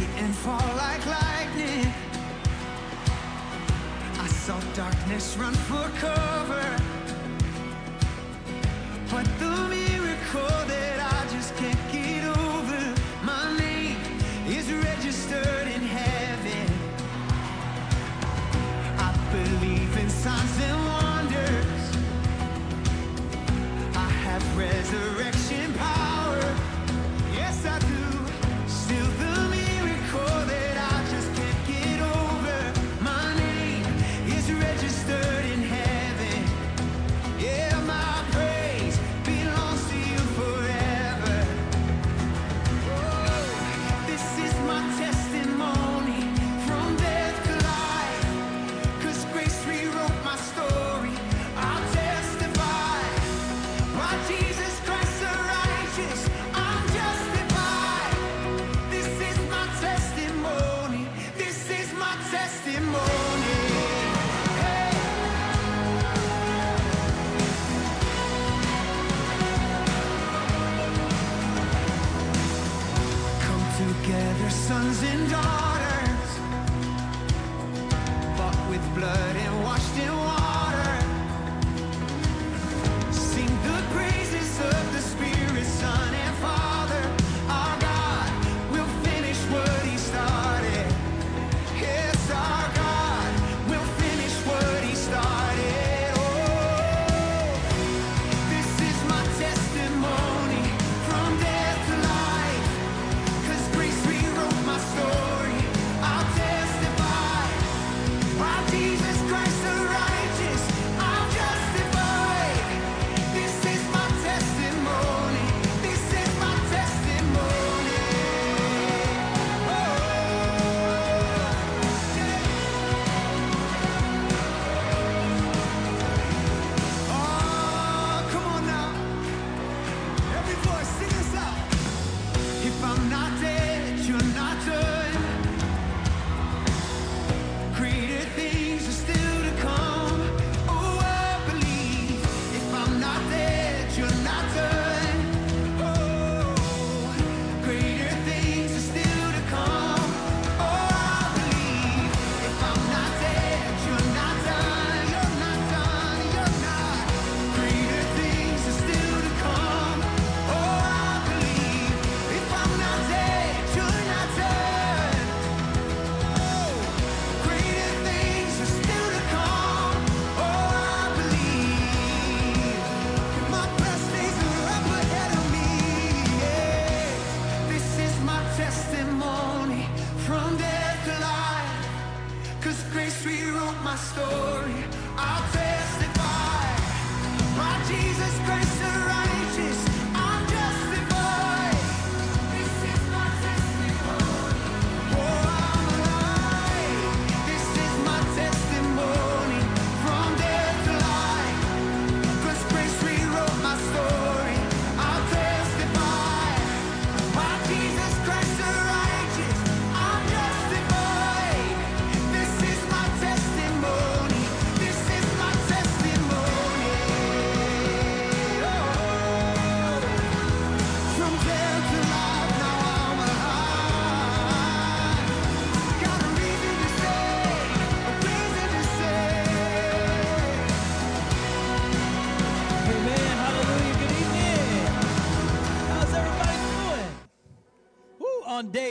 and fall like lightning. I saw darkness run for cover, but through me.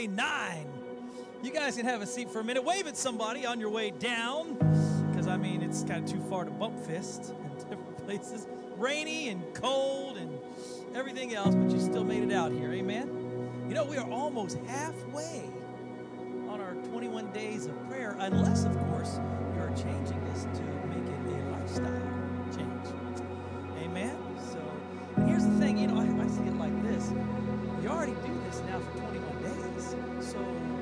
9. You guys can have a seat for a minute. Wave at somebody on your way down, because I mean, it's kind of too far to bump fist in different places. Rainy and cold and everything else, but you still made it out here. Amen. You know, we are almost halfway on our 21 days of prayer, unless, of course, you're changing this to make it a lifestyle change. Amen. So here's the thing you know, I, I see it like this. You already do this now for soul.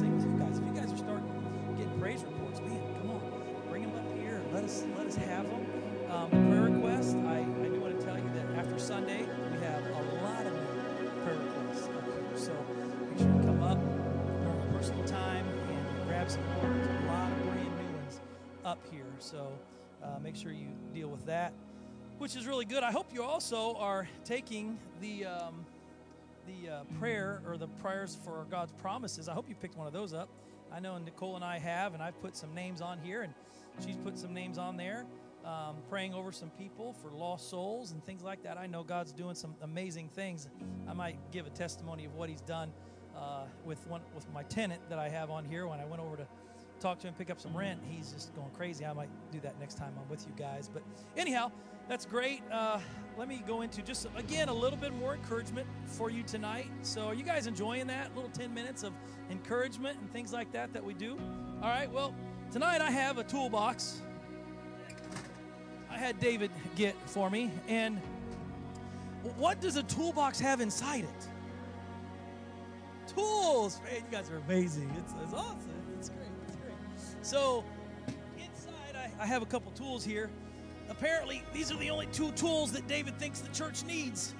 With you guys. If you guys are starting getting praise reports, man, come on, bring them up here. Let us let us have them. Um, prayer request, I, I do want to tell you that after Sunday, we have a lot of prayer requests up here. So make sure you come up, normal personal time, and grab some more. There's a lot of brand new ones up here. So uh, make sure you deal with that, which is really good. I hope you also are taking the. Um, the uh, prayer or the prayers for God's promises. I hope you picked one of those up. I know Nicole and I have, and I've put some names on here, and she's put some names on there, um, praying over some people for lost souls and things like that. I know God's doing some amazing things. I might give a testimony of what He's done uh, with one with my tenant that I have on here. When I went over to talk to him, pick up some rent, he's just going crazy. I might do that next time I'm with you guys. But anyhow, that's great. Uh, let me go into just again a little bit more encouragement for you tonight. So, are you guys enjoying that little 10 minutes of encouragement and things like that that we do? All right. Well, tonight I have a toolbox. I had David get for me, and what does a toolbox have inside it? Tools, man! You guys are amazing. It's, it's awesome. So, inside I, I have a couple tools here apparently these are the only two tools that David thinks the church needs.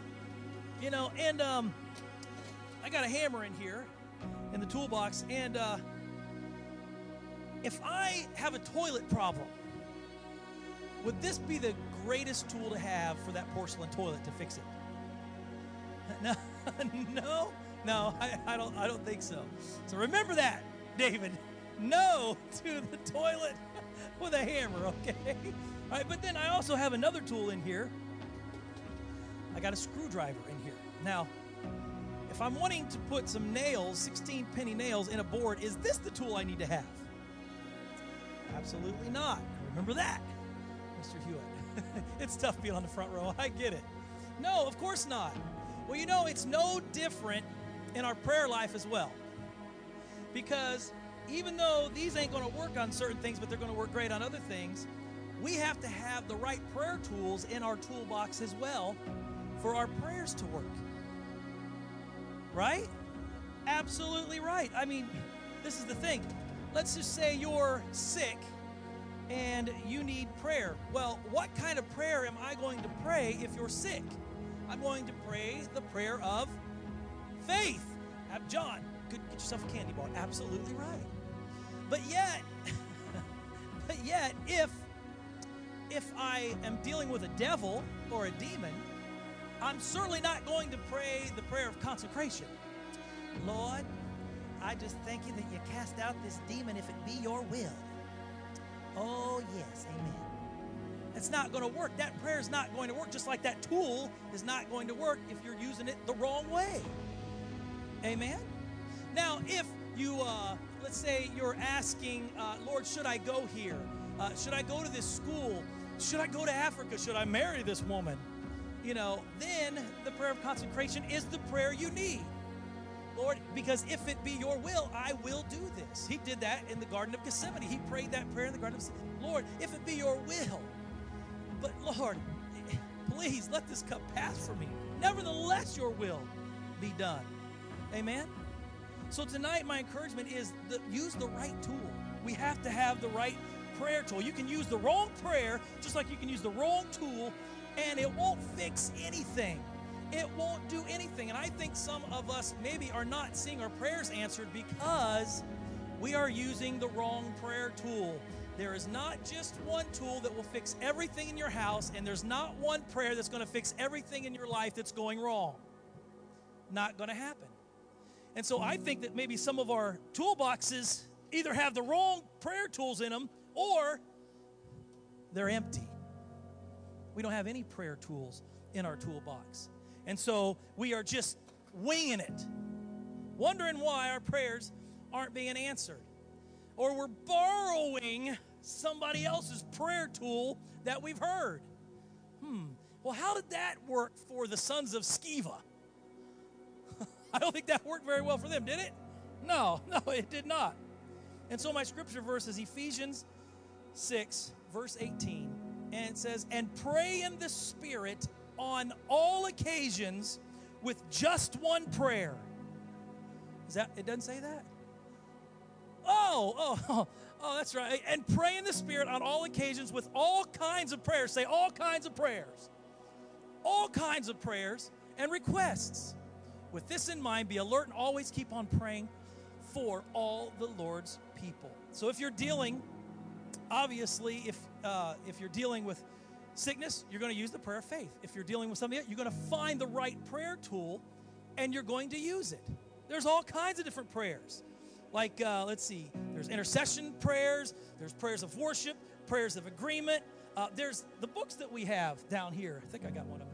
You know, and um, I got a hammer in here in the toolbox, and uh, if I have a toilet problem, would this be the greatest tool to have for that porcelain toilet to fix it? No, no, no, I, I don't. I don't think so. So remember that, David. No to the toilet with a hammer, okay? All right, but then I also have another tool in here. I got a screwdriver in here. Now, if I'm wanting to put some nails, 16 penny nails in a board, is this the tool I need to have? Absolutely not. Remember that, Mr. Hewitt. it's tough being on the front row. I get it. No, of course not. Well, you know, it's no different in our prayer life as well. Because even though these ain't going to work on certain things, but they're going to work great on other things, we have to have the right prayer tools in our toolbox as well for our prayers to work. Right? Absolutely right. I mean, this is the thing. Let's just say you're sick and you need prayer. Well, what kind of prayer am I going to pray if you're sick? I'm going to pray the prayer of faith. Have John, get yourself a candy bar. Absolutely right. But yet, but yet, if if I am dealing with a devil or a demon, I'm certainly not going to pray the prayer of consecration. Lord, I just thank you that you cast out this demon if it be your will. Oh, yes, amen. It's not going to work. That prayer is not going to work, just like that tool is not going to work if you're using it the wrong way. Amen? Now, if you, uh, let's say you're asking, uh, Lord, should I go here? Uh, should I go to this school? Should I go to Africa? Should I marry this woman? You know, then the prayer of consecration is the prayer you need. Lord, because if it be your will, I will do this. He did that in the Garden of Gethsemane. He prayed that prayer in the Garden of Gethsemane. Lord, if it be your will, but Lord, please let this cup pass from me. Nevertheless, your will be done. Amen. So tonight, my encouragement is the, use the right tool. We have to have the right prayer tool. You can use the wrong prayer just like you can use the wrong tool, and it won't fix anything. It won't do anything. And I think some of us maybe are not seeing our prayers answered because we are using the wrong prayer tool. There is not just one tool that will fix everything in your house, and there's not one prayer that's going to fix everything in your life that's going wrong. Not going to happen. And so I think that maybe some of our toolboxes either have the wrong prayer tools in them or they're empty. We don't have any prayer tools in our toolbox. And so we are just winging it, wondering why our prayers aren't being answered. Or we're borrowing somebody else's prayer tool that we've heard. Hmm, well, how did that work for the sons of Sceva? I don't think that worked very well for them, did it? No, no, it did not. And so my scripture verse is Ephesians 6, verse 18. And it says, And pray in the Spirit on all occasions with just one prayer. Is that, it doesn't say that? Oh, oh, oh, oh, that's right. And pray in the Spirit on all occasions with all kinds of prayers. Say all kinds of prayers. All kinds of prayers and requests. With this in mind, be alert and always keep on praying for all the Lord's people. So if you're dealing, obviously, if uh, if you're dealing with sickness, you're going to use the prayer of faith. If you're dealing with something, you're going to find the right prayer tool, and you're going to use it. There's all kinds of different prayers. Like, uh, let's see, there's intercession prayers, there's prayers of worship, prayers of agreement. Uh, there's the books that we have down here. I think I got one of here.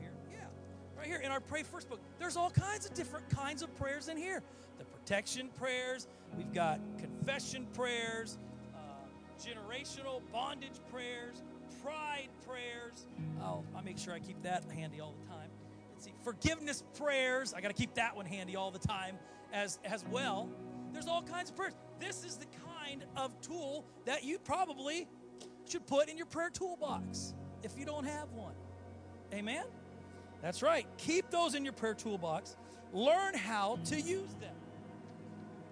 Right here in our Pray First book. There's all kinds of different kinds of prayers in here. The protection prayers, we've got confession prayers, uh, generational bondage prayers, pride prayers. I'll, I'll make sure I keep that handy all the time. Let's see, forgiveness prayers. I got to keep that one handy all the time as, as well. There's all kinds of prayers. This is the kind of tool that you probably should put in your prayer toolbox if you don't have one. Amen? That's right. Keep those in your prayer toolbox. Learn how to use them.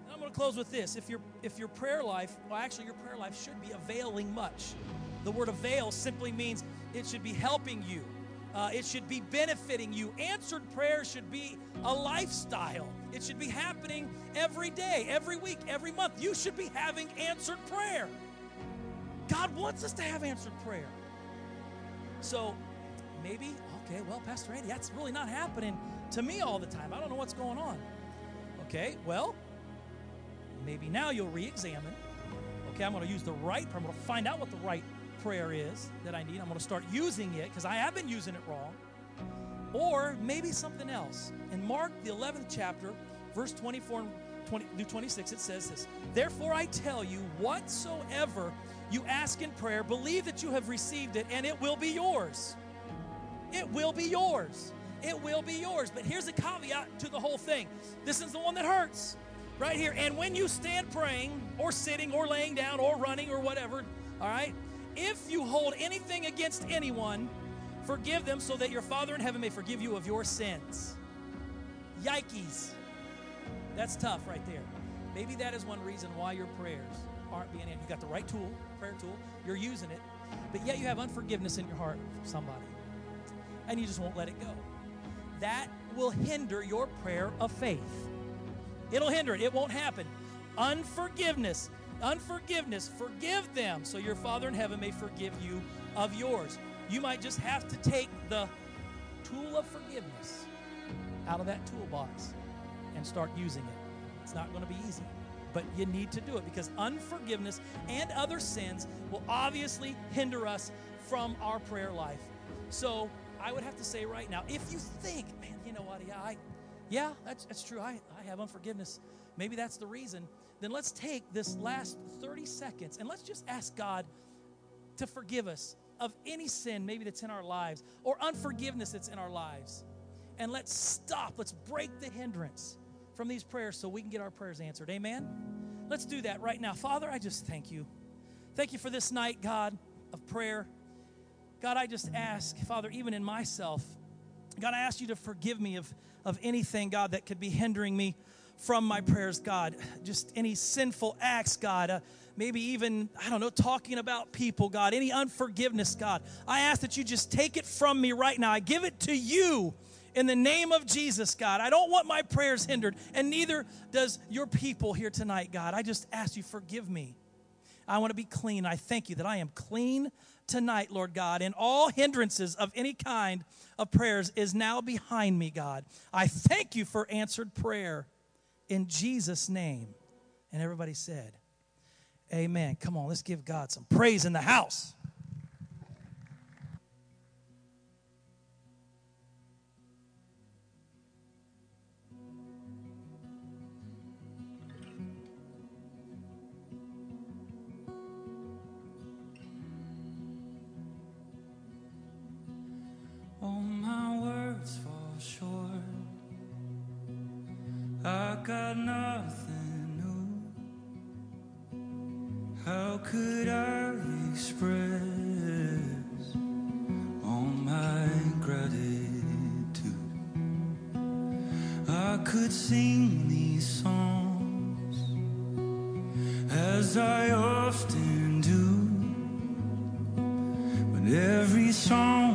And I'm going to close with this. If your if your prayer life, well actually your prayer life should be availing much. The word avail simply means it should be helping you. Uh, it should be benefiting you. Answered prayer should be a lifestyle. It should be happening every day, every week, every month. You should be having answered prayer. God wants us to have answered prayer. So maybe, okay, well, Pastor Andy, that's really not happening to me all the time. I don't know what's going on. Okay, well, maybe now you'll re examine. Okay, I'm going to use the right prayer. I'm going to find out what the right prayer is that I need. I'm going to start using it because I have been using it wrong. Or maybe something else. In Mark, the 11th chapter, verse 24 and 20 through 26, it says this Therefore I tell you, whatsoever you ask in prayer, believe that you have received it, and it will be yours. It will be yours. It will be yours. But here's a caveat to the whole thing this is the one that hurts. Right here. And when you stand praying, or sitting, or laying down, or running, or whatever, all right, if you hold anything against anyone, forgive them so that your Father in heaven may forgive you of your sins. Yikes. That's tough right there. Maybe that is one reason why your prayers aren't being answered. You got the right tool, prayer tool, you're using it, but yet you have unforgiveness in your heart for somebody, and you just won't let it go. That will hinder your prayer of faith. It'll hinder it, it won't happen. Unforgiveness, unforgiveness, forgive them so your Father in heaven may forgive you of yours. You might just have to take the tool of forgiveness out of that toolbox and start using it. It's not going to be easy, but you need to do it because unforgiveness and other sins will obviously hinder us from our prayer life. So I would have to say right now, if you think, man, you know what, yeah, I, yeah, that's, that's true. I, I have unforgiveness. Maybe that's the reason. Then let's take this last 30 seconds and let's just ask God to forgive us of any sin maybe that's in our lives or unforgiveness that's in our lives. And let's stop. Let's break the hindrance from these prayers so we can get our prayers answered. Amen? Let's do that right now. Father, I just thank you. Thank you for this night, God, of prayer. God, I just ask, Father, even in myself, God, I ask you to forgive me of, of anything, God, that could be hindering me from my prayers, God. Just any sinful acts, God. Uh, maybe even, I don't know, talking about people, God. Any unforgiveness, God. I ask that you just take it from me right now. I give it to you in the name of Jesus, God. I don't want my prayers hindered, and neither does your people here tonight, God. I just ask you, forgive me. I want to be clean. I thank you that I am clean tonight, Lord God, and all hindrances of any kind of prayers is now behind me, God. I thank you for answered prayer in Jesus' name. And everybody said, Amen. Come on, let's give God some praise in the house. all my words fall short. I got nothing new. How could I express all my gratitude? I could sing these songs as I often do, but every song.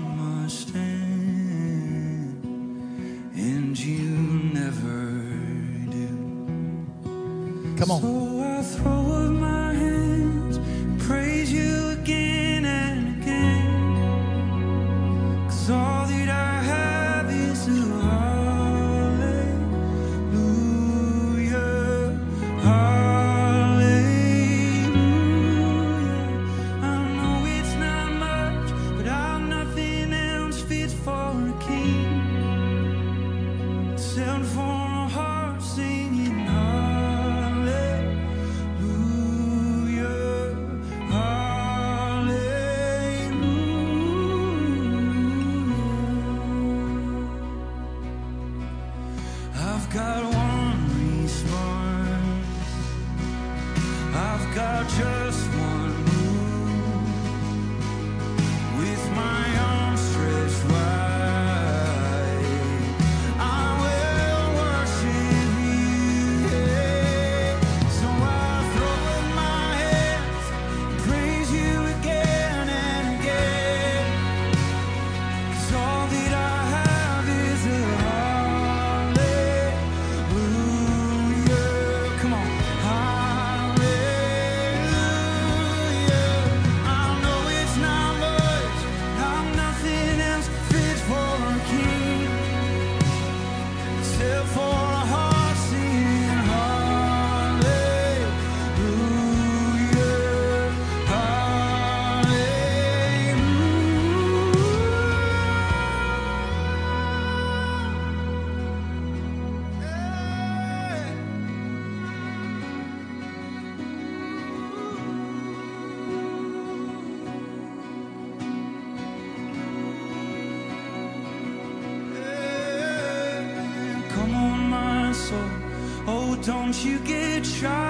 Come on. try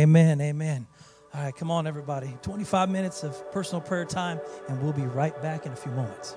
Amen. Amen. All right, come on, everybody. 25 minutes of personal prayer time, and we'll be right back in a few moments.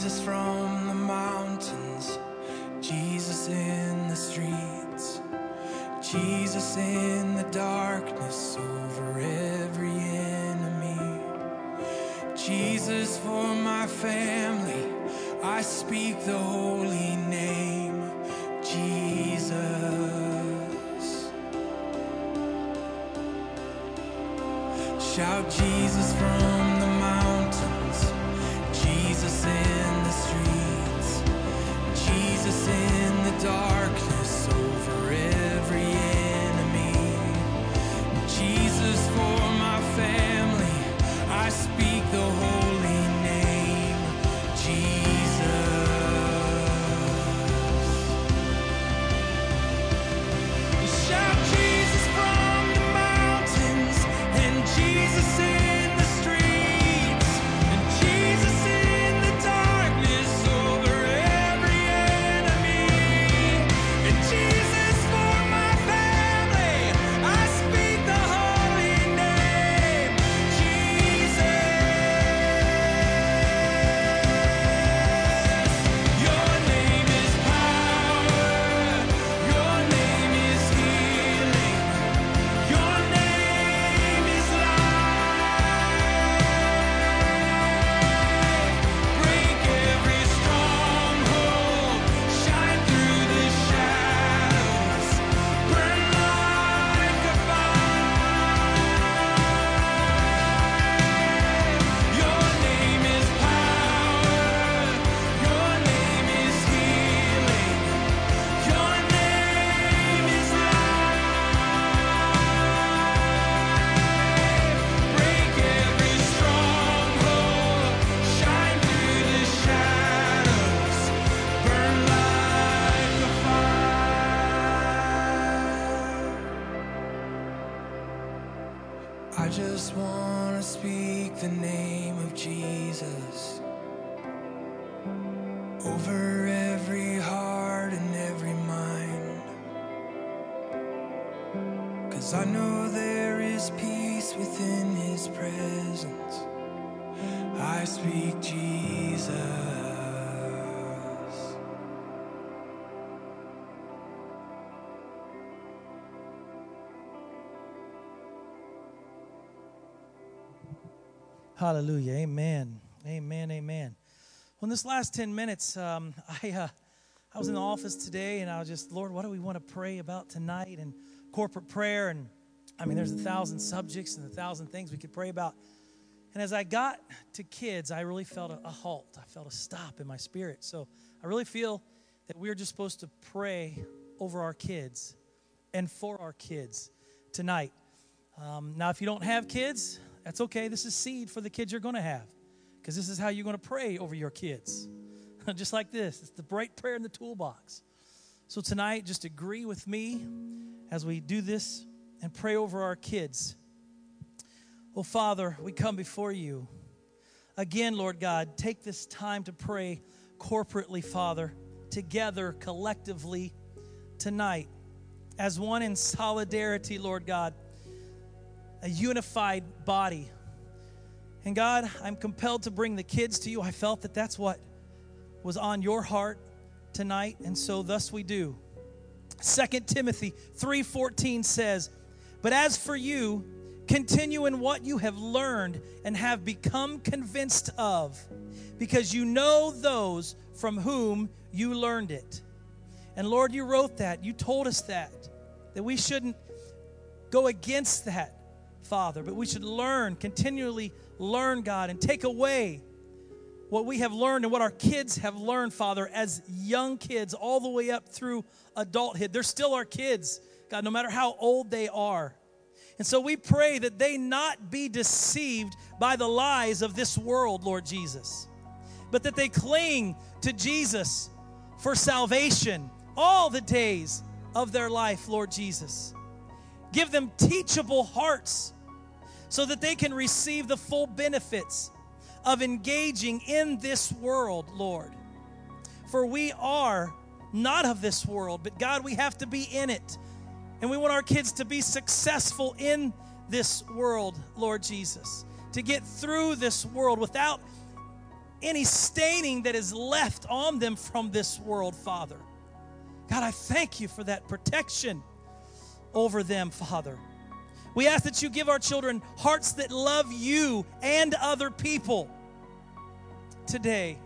Jesus from the mountains, Jesus in the streets, Jesus in the darkness over every enemy, Jesus for my family, I speak the holy name, Jesus. Shout Jesus from Hallelujah. Amen. Amen. Amen. Well, in this last 10 minutes, um, I, uh, I was in the office today and I was just, Lord, what do we want to pray about tonight? And corporate prayer. And I mean, there's a thousand subjects and a thousand things we could pray about. And as I got to kids, I really felt a, a halt. I felt a stop in my spirit. So I really feel that we're just supposed to pray over our kids and for our kids tonight. Um, now, if you don't have kids, that's okay. This is seed for the kids you're going to have because this is how you're going to pray over your kids. just like this it's the bright prayer in the toolbox. So tonight, just agree with me as we do this and pray over our kids. Oh, Father, we come before you. Again, Lord God, take this time to pray corporately, Father, together, collectively tonight, as one in solidarity, Lord God, a unified body. And God, I'm compelled to bring the kids to you. I felt that that's what was on your heart tonight, and so thus we do. 2 Timothy 3:14 says, "But as for you, continue in what you have learned and have become convinced of, because you know those from whom you learned it." And Lord, you wrote that. You told us that that we shouldn't go against that, Father, but we should learn, continually learn, God, and take away what we have learned and what our kids have learned, Father, as young kids, all the way up through adulthood. They're still our kids, God, no matter how old they are. And so we pray that they not be deceived by the lies of this world, Lord Jesus, but that they cling to Jesus for salvation all the days of their life, Lord Jesus. Give them teachable hearts so that they can receive the full benefits of engaging in this world, Lord. For we are not of this world, but God, we have to be in it. And we want our kids to be successful in this world, Lord Jesus, to get through this world without any staining that is left on them from this world, Father. God, I thank you for that protection over them, Father. We ask that you give our children hearts that love you and other people today.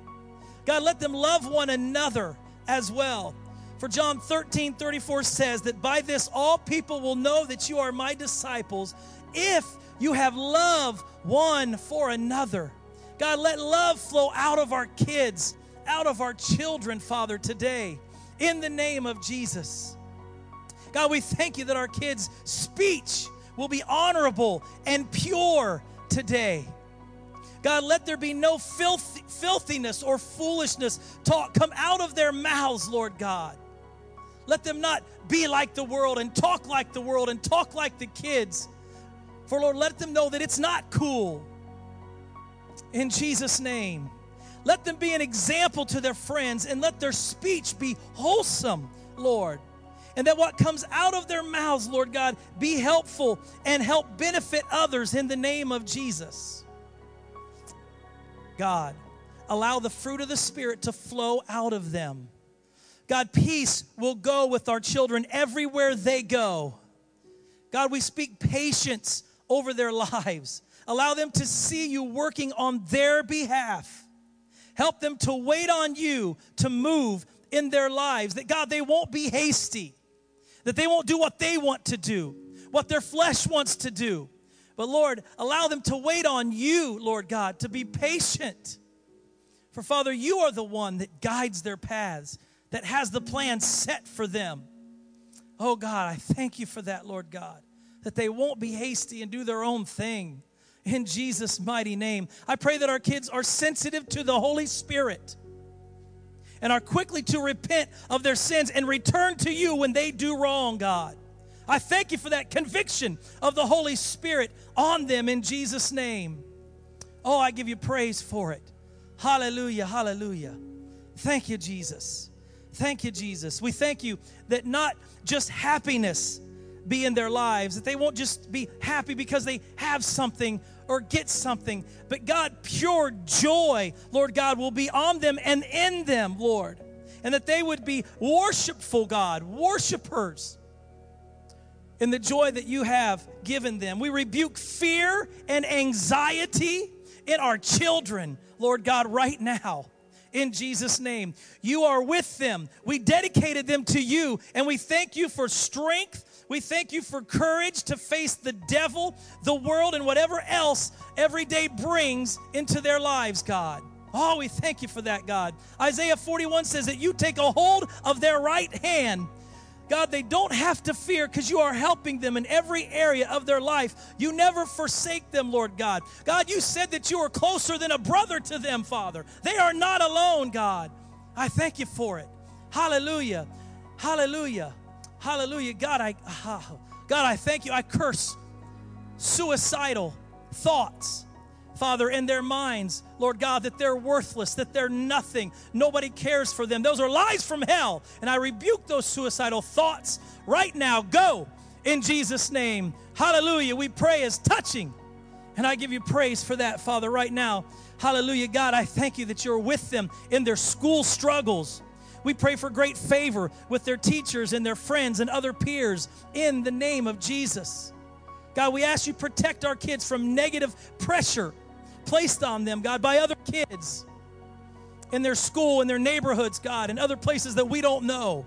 God, let them love one another as well. For John 13 34 says that by this all people will know that you are my disciples if you have love one for another. God, let love flow out of our kids, out of our children, Father, today, in the name of Jesus. God, we thank you that our kids' speech will be honorable and pure today. God, let there be no filth, filthiness or foolishness talk come out of their mouths, Lord God. Let them not be like the world and talk like the world and talk like the kids. For Lord, let them know that it's not cool. In Jesus' name. Let them be an example to their friends and let their speech be wholesome, Lord and that what comes out of their mouths, Lord God, be helpful and help benefit others in the name of Jesus. God, allow the fruit of the Spirit to flow out of them. God, peace will go with our children everywhere they go. God, we speak patience over their lives. Allow them to see you working on their behalf. Help them to wait on you to move in their lives. That God, they won't be hasty that they won't do what they want to do, what their flesh wants to do. But Lord, allow them to wait on you, Lord God, to be patient. For Father, you are the one that guides their paths, that has the plan set for them. Oh God, I thank you for that, Lord God, that they won't be hasty and do their own thing. In Jesus' mighty name, I pray that our kids are sensitive to the Holy Spirit and are quickly to repent of their sins and return to you when they do wrong, God. I thank you for that conviction of the Holy Spirit on them in Jesus' name. Oh, I give you praise for it. Hallelujah, hallelujah. Thank you, Jesus. Thank you, Jesus. We thank you that not just happiness be in their lives, that they won't just be happy because they have something or get something. But God, pure joy, Lord God, will be on them and in them, Lord. And that they would be worshipful, God, worshipers in the joy that you have given them. We rebuke fear and anxiety in our children, Lord God, right now. in Jesus' name. You are with them. We dedicated them to you, and we thank you for strength. We thank you for courage to face the devil, the world, and whatever else every day brings into their lives, God. Oh, we thank you for that, God. Isaiah 41 says that you take a hold of their right hand. God, they don't have to fear because you are helping them in every area of their life. You never forsake them, Lord God. God, you said that you are closer than a brother to them, Father. They are not alone, God. I thank you for it. Hallelujah. Hallelujah. Hallelujah. God, I ah, God, I thank you. I curse suicidal thoughts. Father, in their minds, Lord God, that they're worthless, that they're nothing. Nobody cares for them. Those are lies from hell. And I rebuke those suicidal thoughts right now. Go in Jesus' name. Hallelujah. We pray as touching. And I give you praise for that, Father, right now. Hallelujah. God, I thank you that you're with them in their school struggles. We pray for great favor with their teachers and their friends and other peers in the name of Jesus. God, we ask you protect our kids from negative pressure placed on them, God, by other kids in their school, in their neighborhoods, God, and other places that we don't know.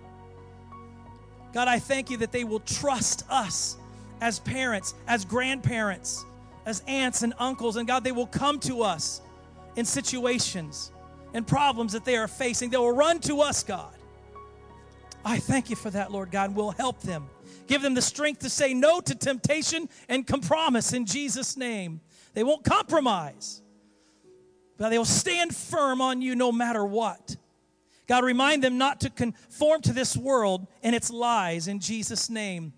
God, I thank you that they will trust us as parents, as grandparents, as aunts and uncles, and God, they will come to us in situations and problems that they are facing. They will run to us, God. I thank you for that, Lord God, we'll help them. Give them the strength to say no to temptation and compromise in Jesus' name. They won't compromise, but they will stand firm on you no matter what. God, remind them not to conform to this world and its lies in Jesus' name.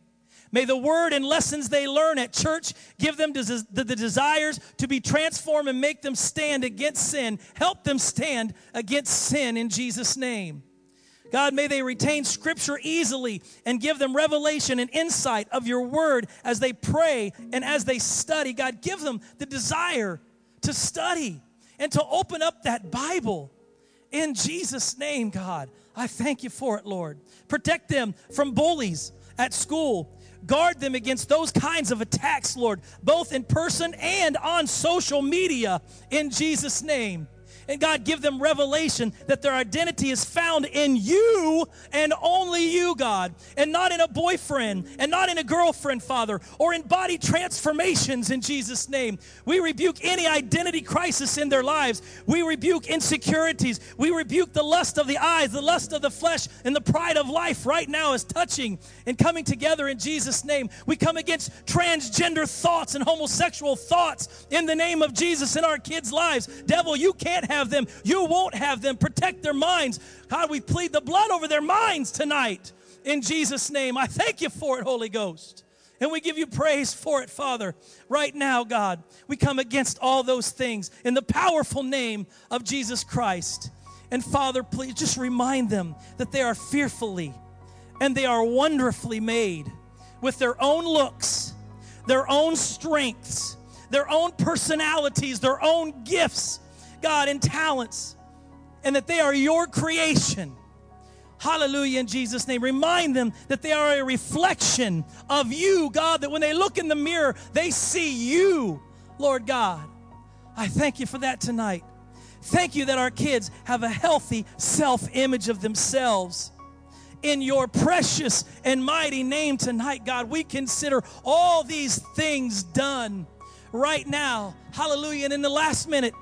May the word and lessons they learn at church give them the desires to be transformed and make them stand against sin. Help them stand against sin in Jesus' name. God, may they retain scripture easily and give them revelation and insight of your word as they pray and as they study. God, give them the desire to study and to open up that Bible. In Jesus' name, God, I thank you for it, Lord. Protect them from bullies at school. Guard them against those kinds of attacks, Lord, both in person and on social media, in Jesus' name. And God, give them revelation that their identity is found in you and only you, God, and not in a boyfriend and not in a girlfriend, Father, or in body transformations in Jesus' name. We rebuke any identity crisis in their lives. We rebuke insecurities. We rebuke the lust of the eyes, the lust of the flesh, and the pride of life right now is touching and coming together in Jesus' name. We come against transgender thoughts and homosexual thoughts in the name of Jesus in our kids' lives. Devil, you can't have them. You won't have them. Protect their minds. God, we plead the blood over their minds tonight in Jesus' name. I thank you for it, Holy Ghost. And we give you praise for it, Father. Right now, God, we come against all those things in the powerful name of Jesus Christ. And Father, please just remind them that they are fearfully and they are wonderfully made with their own looks, their own strengths, their own personalities, their own gifts, God, and talents, and that they are your creation. Hallelujah in Jesus' name. Remind them that they are a reflection of you, God, that when they look in the mirror, they see you, Lord God. I thank you for that tonight. Thank you that our kids have a healthy self image of themselves. In your precious and mighty name tonight, God, we consider all these things done right now. Hallelujah. And in the last minute,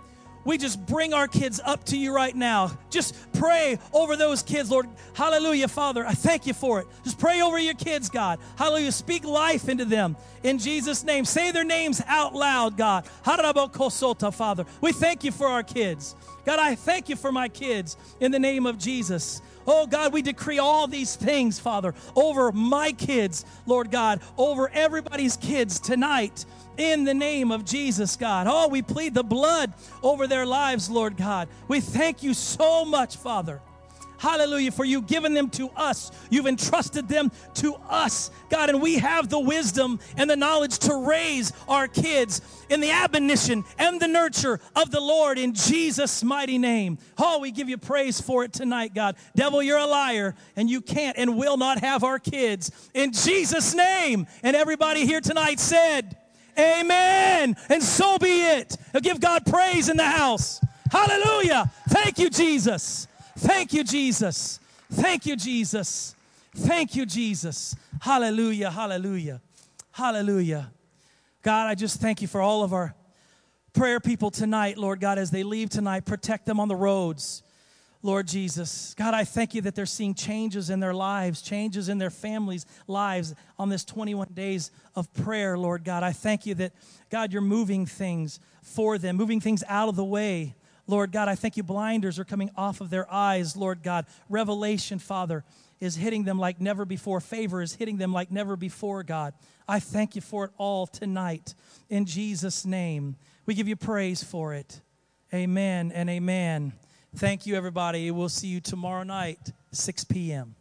we just bring our kids up to you right now. Just pray over those kids, Lord. Hallelujah, Father. I thank you for it. Just pray over your kids, God. Hallelujah. Speak life into them in Jesus' name. Say their names out loud, God. Harabokosota, Father. We thank you for our kids. God, I thank you for my kids in the name of Jesus. Oh God, we decree all these things, Father, over my kids, Lord God, over everybody's kids tonight in the name of Jesus, God. Oh, we plead the blood over their lives, Lord God. We thank you so much, Father. Hallelujah, for you given them to us. You've entrusted them to us, God, and we have the wisdom and the knowledge to raise our kids in the admonition and the nurture of the Lord in Jesus' mighty name. Oh, we give you praise for it tonight, God. Devil, you're a liar, and you can't and will not have our kids in Jesus' name. And everybody here tonight said, Amen. And so be it. Give God praise in the house. Hallelujah. Thank you, Jesus. Thank you, Jesus. Thank you, Jesus. Thank you, Jesus. Hallelujah. Hallelujah. Hallelujah. God, I just thank you for all of our prayer people tonight, Lord God, as they leave tonight. Protect them on the roads. Lord Jesus. God, I thank you that they're seeing changes in their lives, changes in their families' lives on this 21 days of prayer, Lord God. I thank you that, God, you're moving things for them, moving things out of the way. Lord God, I thank you blinders are coming off of their eyes, Lord God. Revelation, Father, is hitting them like never before. Favor is hitting them like never before, God. I thank you for it all tonight. In Jesus' name, we give you praise for it. Amen and amen. Thank you, everybody. We'll see you tomorrow night, 6 p.m.